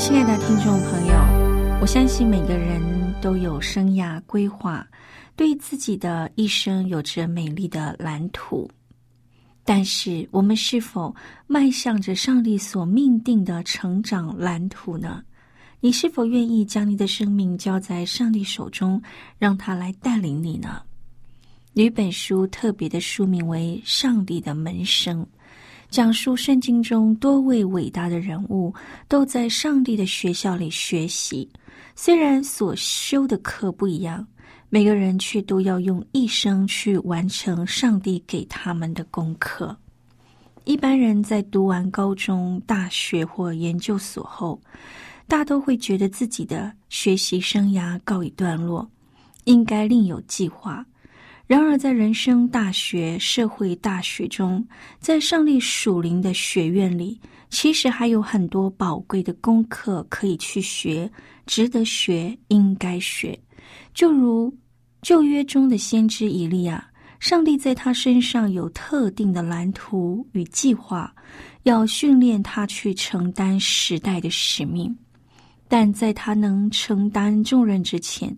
亲爱的听众朋友，我相信每个人都有生涯规划，对自己的一生有着美丽的蓝图。但是，我们是否迈向着上帝所命定的成长蓝图呢？你是否愿意将你的生命交在上帝手中，让他来带领你呢？有一本书特别的书名为《上帝的门生》。讲述圣经中多位伟大的人物都在上帝的学校里学习，虽然所修的课不一样，每个人却都要用一生去完成上帝给他们的功课。一般人在读完高中、大学或研究所后，大都会觉得自己的学习生涯告一段落，应该另有计划。然而，在人生大学、社会大学中，在上帝属灵的学院里，其实还有很多宝贵的功课可以去学，值得学，应该学。就如旧约中的先知以利亚，上帝在他身上有特定的蓝图与计划，要训练他去承担时代的使命。但在他能承担重任之前，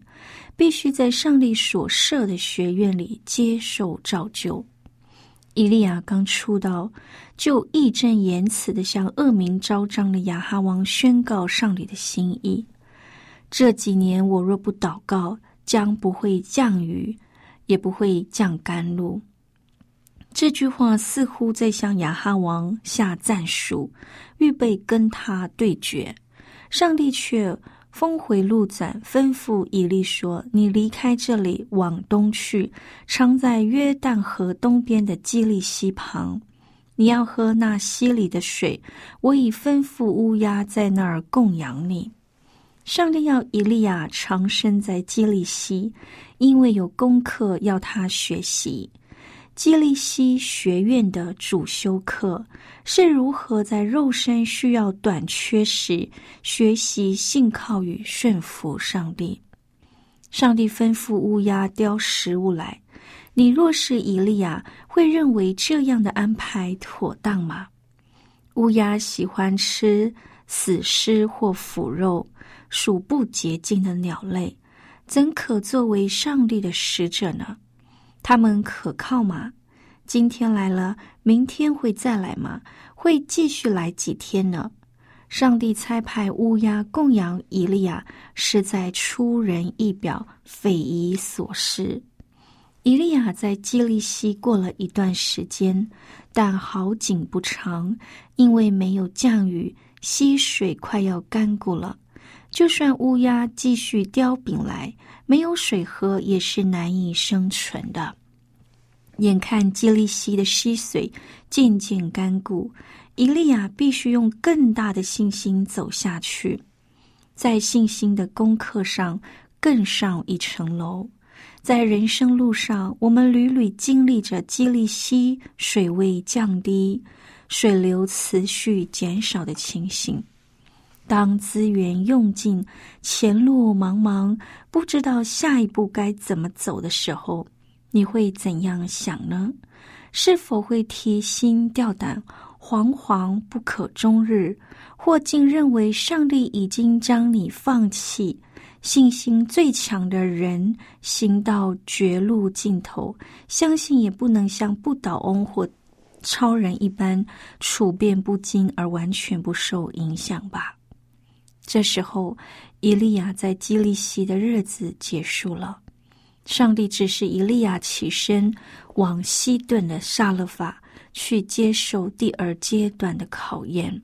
必须在上帝所设的学院里接受造就。以利亚刚出道，就义正言辞的向恶名昭彰的亚哈王宣告上帝的心意：这几年我若不祷告，将不会降雨，也不会降甘露。这句话似乎在向亚哈王下战书，预备跟他对决。上帝却。峰回路转，吩咐以利说：“你离开这里，往东去，常在约旦河东边的基利溪旁。你要喝那溪里的水。我已吩咐乌鸦在那儿供养你。”上帝要以利亚长生在基利溪，因为有功课要他学习。基利西学院的主修课是如何在肉身需要短缺时学习信靠与顺服上帝。上帝吩咐乌鸦叼食物来，你若是以利亚，会认为这样的安排妥当吗？乌鸦喜欢吃死尸或腐肉，属不洁净的鸟类，怎可作为上帝的使者呢？他们可靠吗？今天来了，明天会再来吗？会继续来几天呢？上帝差派乌鸦供养以利亚，是在出人意表，匪夷所思。以利亚在基利西过了一段时间，但好景不长，因为没有降雨，溪水快要干枯了。就算乌鸦继续叼饼来，没有水喝也是难以生存的。眼看基利西的溪水渐渐干枯，伊利亚必须用更大的信心走下去，在信心的功课上更上一层楼。在人生路上，我们屡屡经历着基利西水位降低、水流持续减少的情形。当资源用尽、前路茫茫，不知道下一步该怎么走的时候，你会怎样想呢？是否会提心吊胆、惶惶不可终日，或竟认为上帝已经将你放弃？信心最强的人行到绝路尽头，相信也不能像不倒翁或超人一般处变不惊而完全不受影响吧。这时候，伊利亚在基利西的日子结束了。上帝指示伊利亚起身往西顿的沙勒法去接受第二阶段的考验。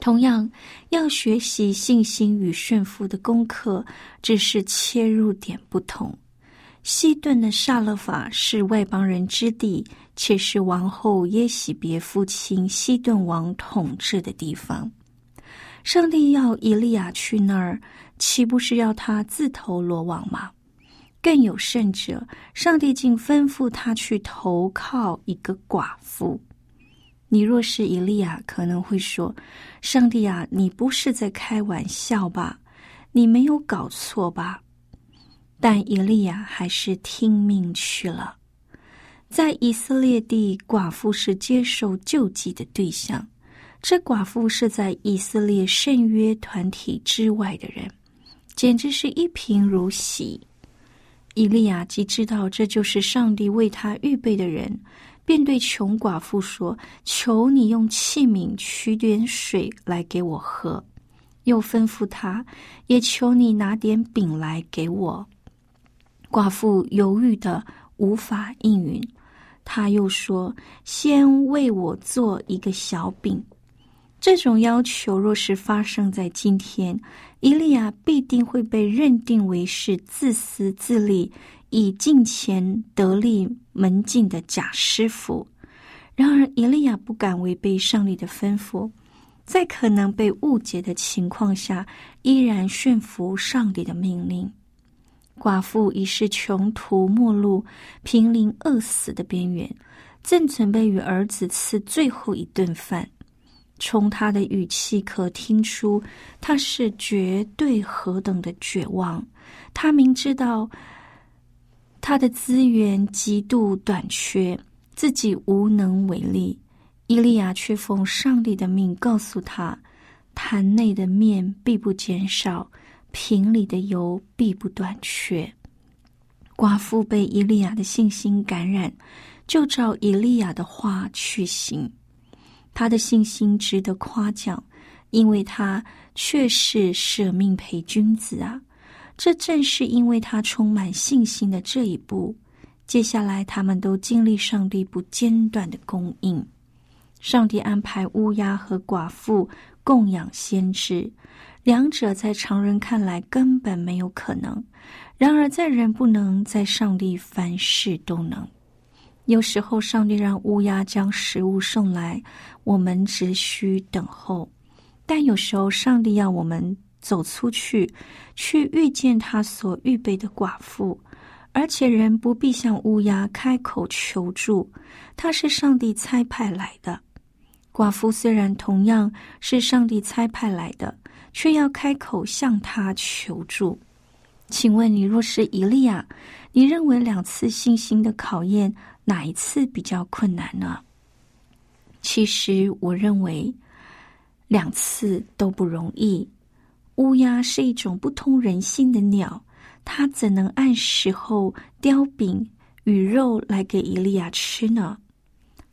同样，要学习信心与顺服的功课，只是切入点不同。西顿的沙勒法是外邦人之地，且是王后耶喜别父亲西顿王统治的地方。上帝要以利亚去那儿，岂不是要他自投罗网吗？更有甚者，上帝竟吩咐他去投靠一个寡妇。你若是以利亚，可能会说：“上帝啊，你不是在开玩笑吧？你没有搞错吧？”但以利亚还是听命去了。在以色列地，寡妇是接受救济的对象。这寡妇是在以色列圣约团体之外的人，简直是一贫如洗。以利亚既知道这就是上帝为他预备的人，便对穷寡妇说：“求你用器皿取点水来给我喝。”又吩咐他：“也求你拿点饼来给我。”寡妇犹豫的无法应允。他又说：“先为我做一个小饼。”这种要求若是发生在今天，伊利亚必定会被认定为是自私自利、以金钱得利门径的假师傅。然而，伊利亚不敢违背上帝的吩咐，在可能被误解的情况下，依然驯服上帝的命令。寡妇已是穷途末路、濒临饿死的边缘，正准备与儿子吃最后一顿饭。从他的语气可听出，他是绝对何等的绝望。他明知道他的资源极度短缺，自己无能为力。伊利亚却奉上帝的命告诉他：坛内的面必不减少，瓶里的油必不短缺。寡妇被伊利亚的信心感染，就照伊利亚的话去行。他的信心值得夸奖，因为他确是舍命陪君子啊！这正是因为他充满信心的这一步。接下来，他们都经历上帝不间断的供应。上帝安排乌鸦和寡妇供养先知，两者在常人看来根本没有可能。然而，在人不能，在上帝凡事都能。有时候，上帝让乌鸦将食物送来，我们只需等候；但有时候，上帝要我们走出去，去遇见他所预备的寡妇，而且人不必向乌鸦开口求助，他是上帝差派来的。寡妇虽然同样是上帝差派来的，却要开口向他求助。请问你若是以利亚，你认为两次信心的考验？哪一次比较困难呢？其实我认为两次都不容易。乌鸦是一种不通人性的鸟，它怎能按时候叼饼与肉来给伊利亚吃呢？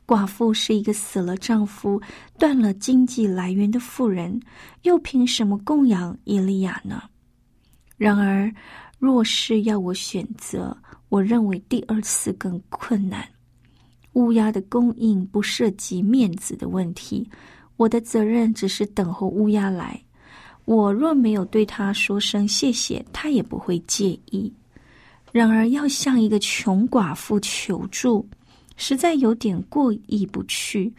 寡妇是一个死了丈夫、断了经济来源的妇人，又凭什么供养伊利亚呢？然而，若是要我选择，我认为第二次更困难。乌鸦的供应不涉及面子的问题，我的责任只是等候乌鸦来。我若没有对他说声谢谢，他也不会介意。然而，要向一个穷寡妇求助，实在有点过意不去。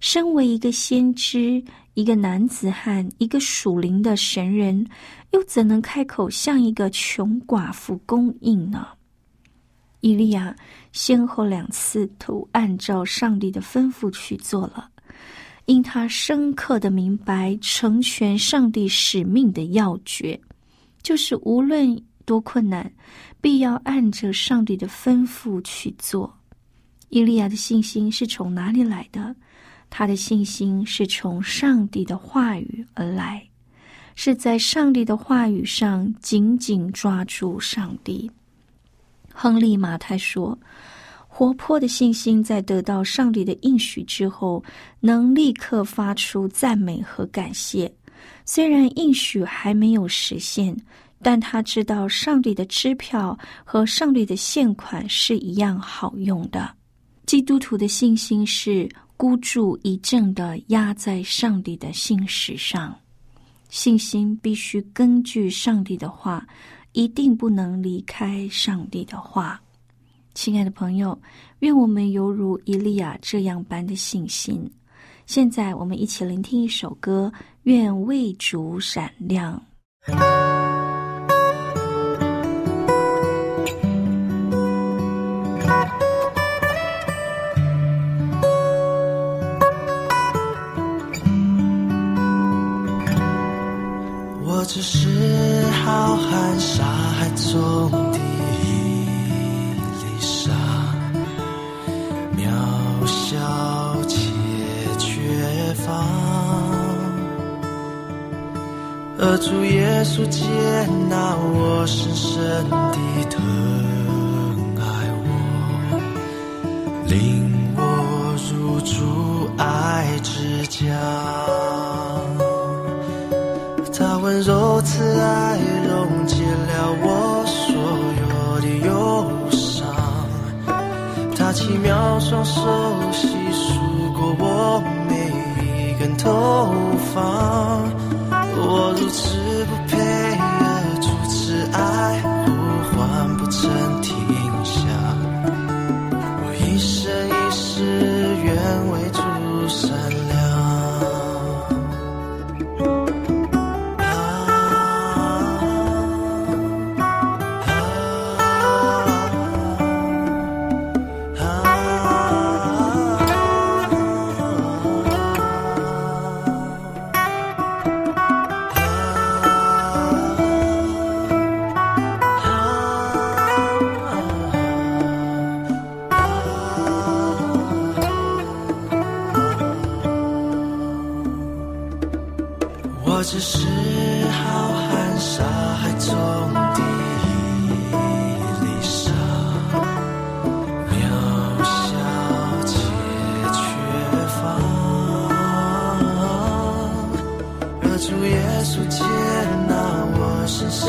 身为一个先知，一个男子汉，一个属灵的神人，又怎能开口向一个穷寡妇供应呢？伊利亚先后两次都按照上帝的吩咐去做了，因他深刻的明白成全上帝使命的要诀，就是无论多困难，必要按着上帝的吩咐去做。伊利亚的信心是从哪里来的？他的信心是从上帝的话语而来，是在上帝的话语上紧紧抓住上帝。亨利·马太说：“活泼的信心在得到上帝的应许之后，能立刻发出赞美和感谢。虽然应许还没有实现，但他知道上帝的支票和上帝的现款是一样好用的。基督徒的信心是孤注一掷的压在上帝的信实上，信心必须根据上帝的话，一定不能离开上帝的话。亲爱的朋友，愿我们犹如伊利亚这样般的信心。现在，我们一起聆听一首歌，《愿为主闪亮》。只是浩瀚沙海中的一粒沙，渺小且缺乏。而主耶稣接纳我，深深地疼爱我，领我入主爱之家。几秒双手细数过我每一根头发，我如此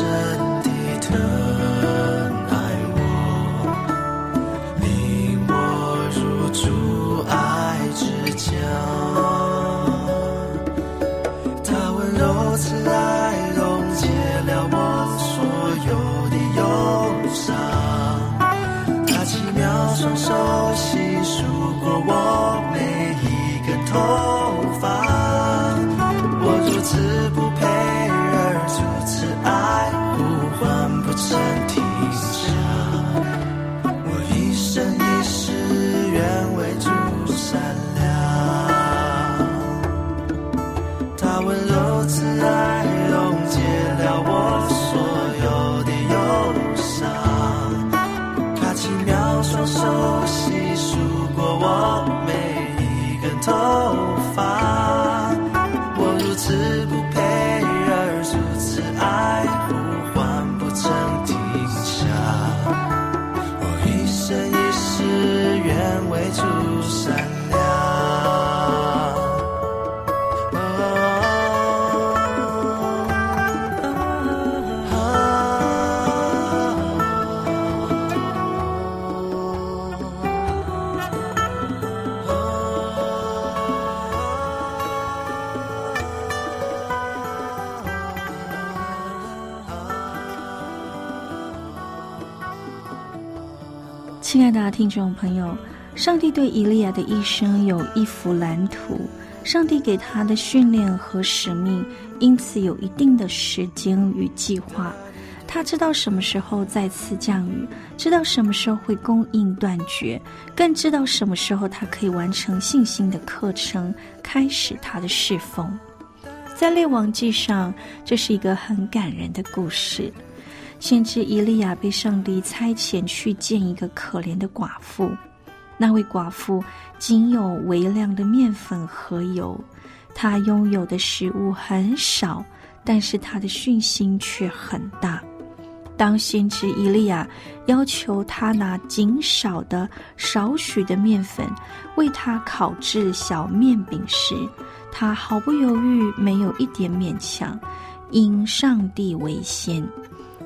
我，深深头发，听众朋友，上帝对以利亚的一生有一幅蓝图，上帝给他的训练和使命，因此有一定的时间与计划。他知道什么时候再次降雨，知道什么时候会供应断绝，更知道什么时候他可以完成信心的课程，开始他的侍奉。在列王记上，这是一个很感人的故事。先知以利亚被上帝差遣去见一个可怜的寡妇，那位寡妇仅有微量的面粉和油，她拥有的食物很少，但是她的信心却很大。当先知以利亚要求他拿仅少的少许的面粉为他烤制小面饼时，他毫不犹豫，没有一点勉强，因上帝为先。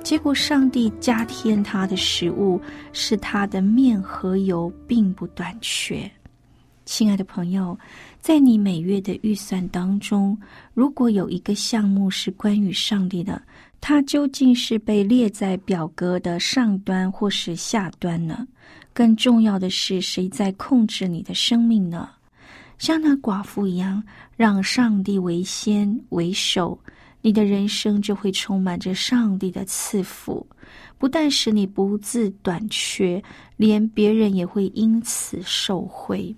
结果，上帝加添他的食物，使他的面和油并不短缺。亲爱的朋友，在你每月的预算当中，如果有一个项目是关于上帝的，它究竟是被列在表格的上端或是下端呢？更重要的是，谁在控制你的生命呢？像那寡妇一样，让上帝为先为首，你的人生就会充满着上帝的赐福，不但使你不自短缺，连别人也会因此受惠。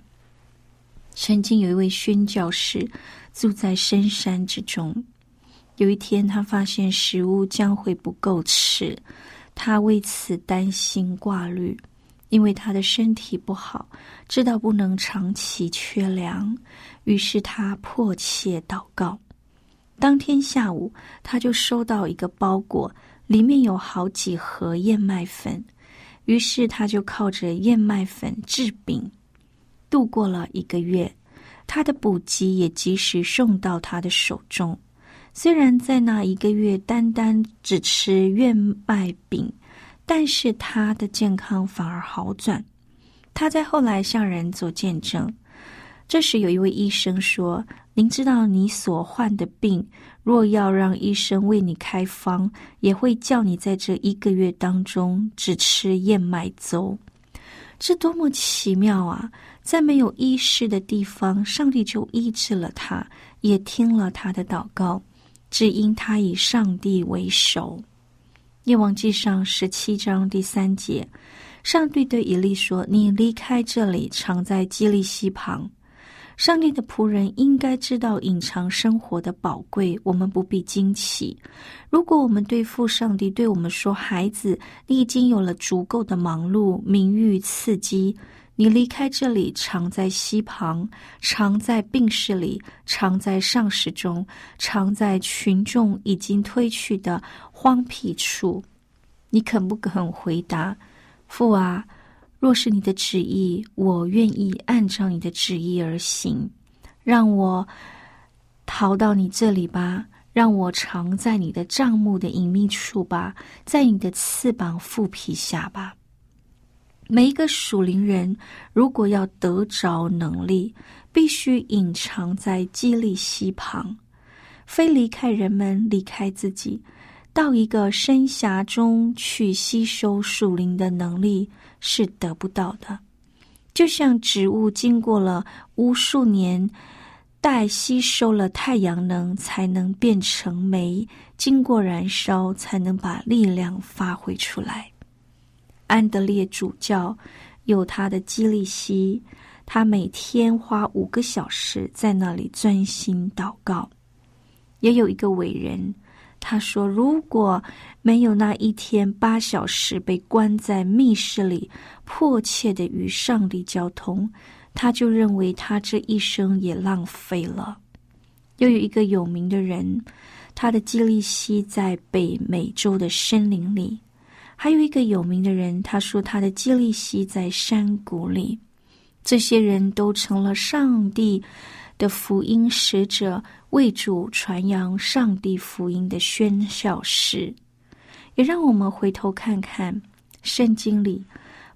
曾经有一位宣教士住在深山之中。有一天，他发现食物将会不够吃，他为此担心挂虑，因为他的身体不好，知道不能长期缺粮，于是他迫切祷告。当天下午，他就收到一个包裹，里面有好几盒燕麦粉，于是他就靠着燕麦粉制饼，度过了一个月。他的补给也及时送到他的手中。虽然在那一个月单单只吃燕麦饼，但是他的健康反而好转。他在后来向人做见证。这时有一位医生说：“您知道你所患的病，若要让医生为你开方，也会叫你在这一个月当中只吃燕麦粥。这多么奇妙啊！在没有医师的地方，上帝就医治了他，也听了他的祷告。”只因他以上帝为首，《列王记上》十七章第三节，上帝对以利说：“你离开这里，常在基利溪旁。”上帝的仆人应该知道隐藏生活的宝贵，我们不必惊奇。如果我们对付上帝对我们说：“孩子，你已经有了足够的忙碌、名誉、刺激。”你离开这里，常在溪旁，常在病室里，常在上室中，常在群众已经推去的荒僻处。你肯不肯回答？父啊，若是你的旨意，我愿意按照你的旨意而行。让我逃到你这里吧，让我藏在你的帐幕的隐秘处吧，在你的翅膀腹皮下吧。每一个属灵人，如果要得着能力，必须隐藏在基利溪旁，非离开人们，离开自己，到一个深峡中去吸收属灵的能力，是得不到的。就像植物经过了无数年，待吸收了太阳能，才能变成煤，经过燃烧，才能把力量发挥出来。安德烈主教有他的基利西，他每天花五个小时在那里专心祷告。也有一个伟人，他说：“如果没有那一天八小时被关在密室里，迫切的与上帝交通，他就认为他这一生也浪费了。”又有一个有名的人，他的基利希在北美洲的森林里。还有一个有名的人，他说他的基利希在山谷里。这些人都成了上帝的福音使者，为主传扬上帝福音的宣教士。也让我们回头看看圣经里，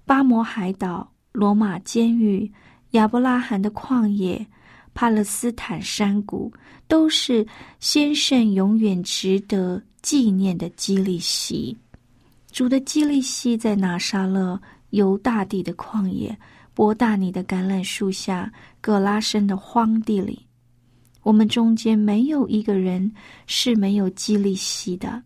巴摩海岛、罗马监狱、亚伯拉罕的旷野、帕勒斯坦山谷，都是先圣永远值得纪念的基利希。主的基利希在拿撒勒、犹大地的旷野、伯大尼的橄榄树下、葛拉申的荒地里，我们中间没有一个人是没有基利希的，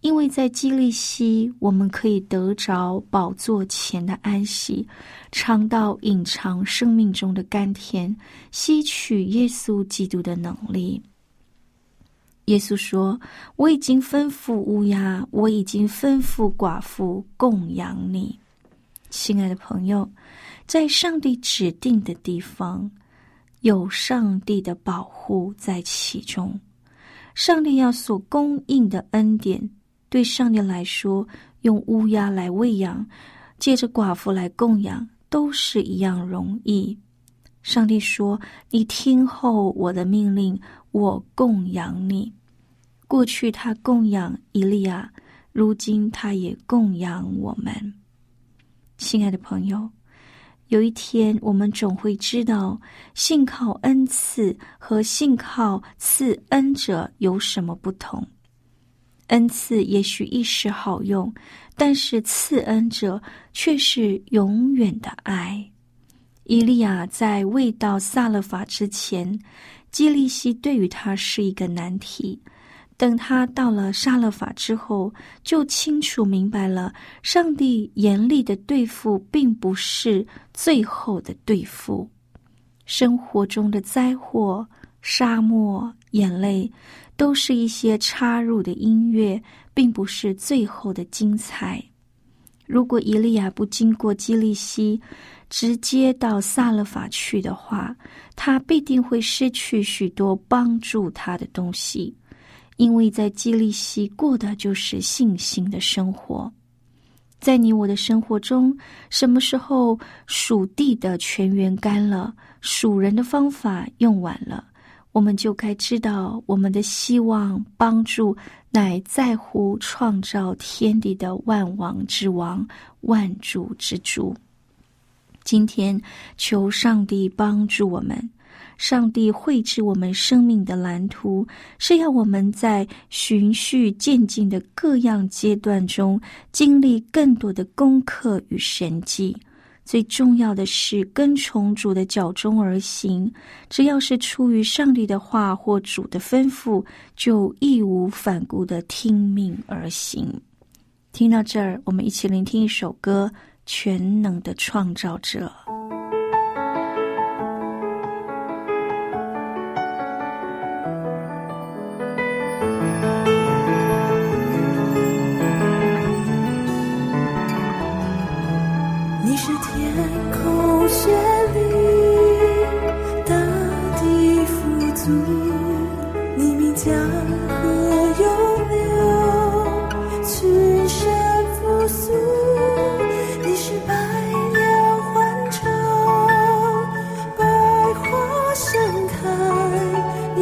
因为在基利希，我们可以得着宝座前的安息，尝到隐藏生命中的甘甜，吸取耶稣基督的能力。耶稣说：“我已经吩咐乌鸦，我已经吩咐寡妇供养你，亲爱的朋友，在上帝指定的地方，有上帝的保护在其中。上帝要所供应的恩典，对上帝来说用乌鸦来喂养，借着寡妇来供养，都是一样容易。上帝说：“你听后我的命令，我供养你。”过去他供养以利亚，如今他也供养我们。亲爱的朋友，有一天我们总会知道，信靠恩赐和信靠赐恩者有什么不同。恩赐也许一时好用，但是赐恩者却是永远的爱。伊利亚在未到萨勒法之前，基利西对于他是一个难题。等他到了沙勒法之后，就清楚明白了，上帝严厉的对付，并不是最后的对付。生活中的灾祸、沙漠、眼泪，都是一些插入的音乐，并不是最后的精彩。如果伊利亚不经过基利西，直接到萨勒法去的话，他必定会失去许多帮助他的东西，因为在基利西过的就是信心的生活。在你我的生活中，什么时候属地的泉源干了，属人的方法用完了，我们就该知道，我们的希望帮助乃在乎创造天地的万王之王、万主之主。今天，求上帝帮助我们。上帝绘制我们生命的蓝图，是要我们在循序渐进的各样阶段中，经历更多的功课与神迹。最重要的是，跟从主的脚中而行。只要是出于上帝的话或主的吩咐，就义无反顾的听命而行。听到这儿，我们一起聆听一首歌。全能的创造者，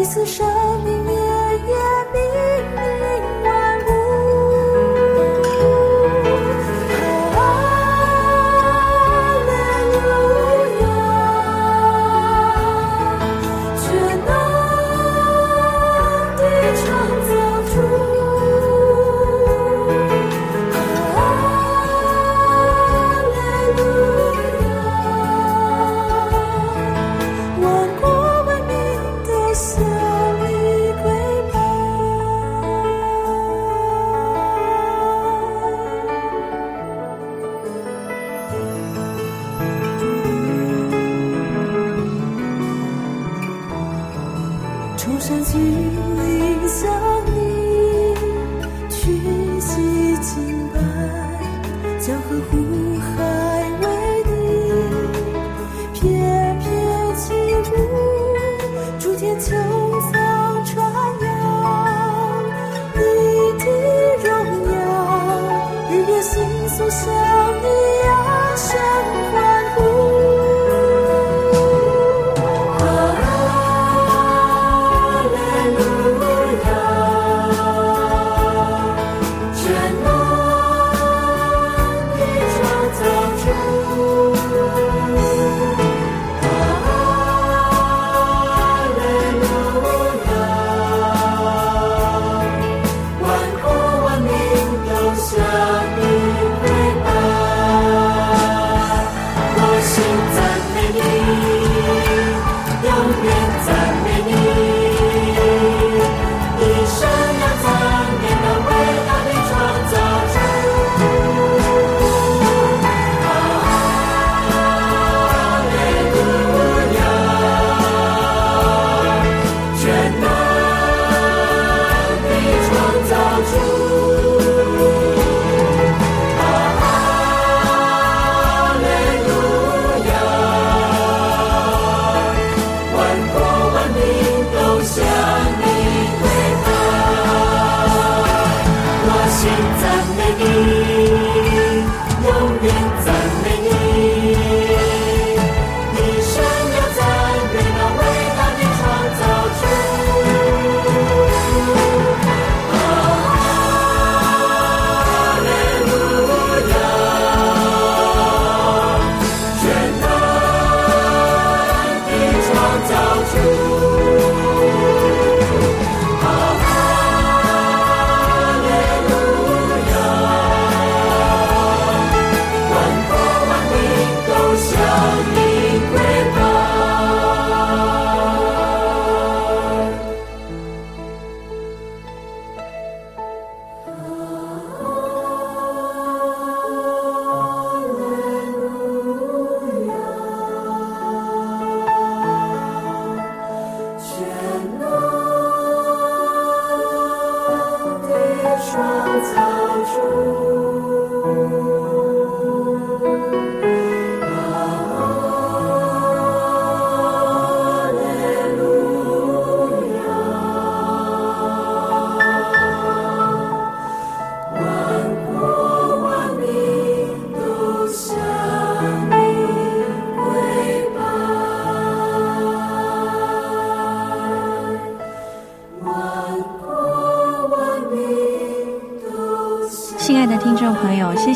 彼此生命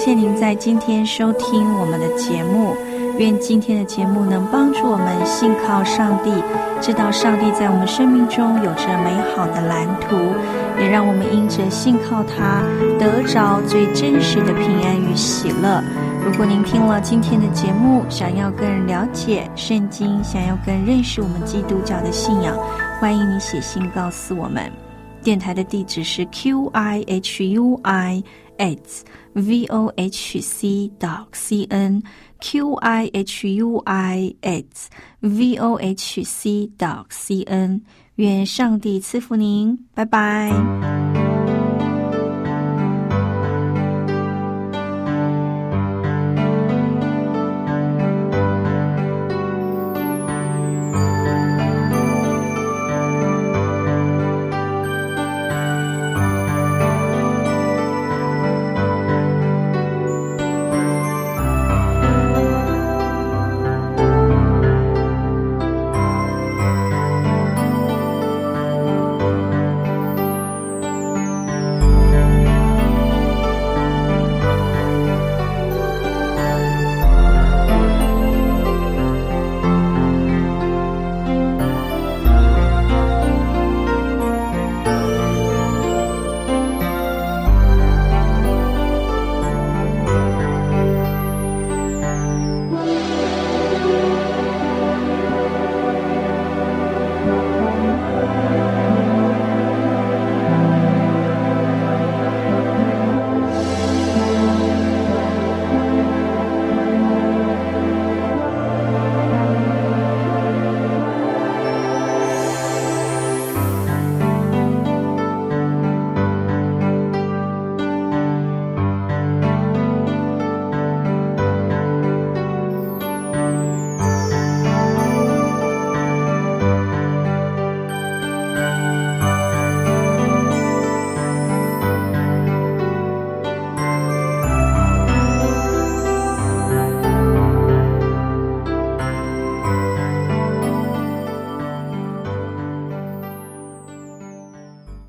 谢您在今天收听我们的节目。愿今天的节目能帮助我们信靠上帝，知道上帝在我们生命中有着美好的蓝图，也让我们因着信靠他，得着最真实的平安与喜乐。如果您听了今天的节目，想要更了解圣经，想要更认识我们基督教的信仰，欢迎你写信告诉我们。电台的地址是 q i h u i s v o h c dot c n q i h u i s v o h c dot c n。愿上帝赐福您，拜拜。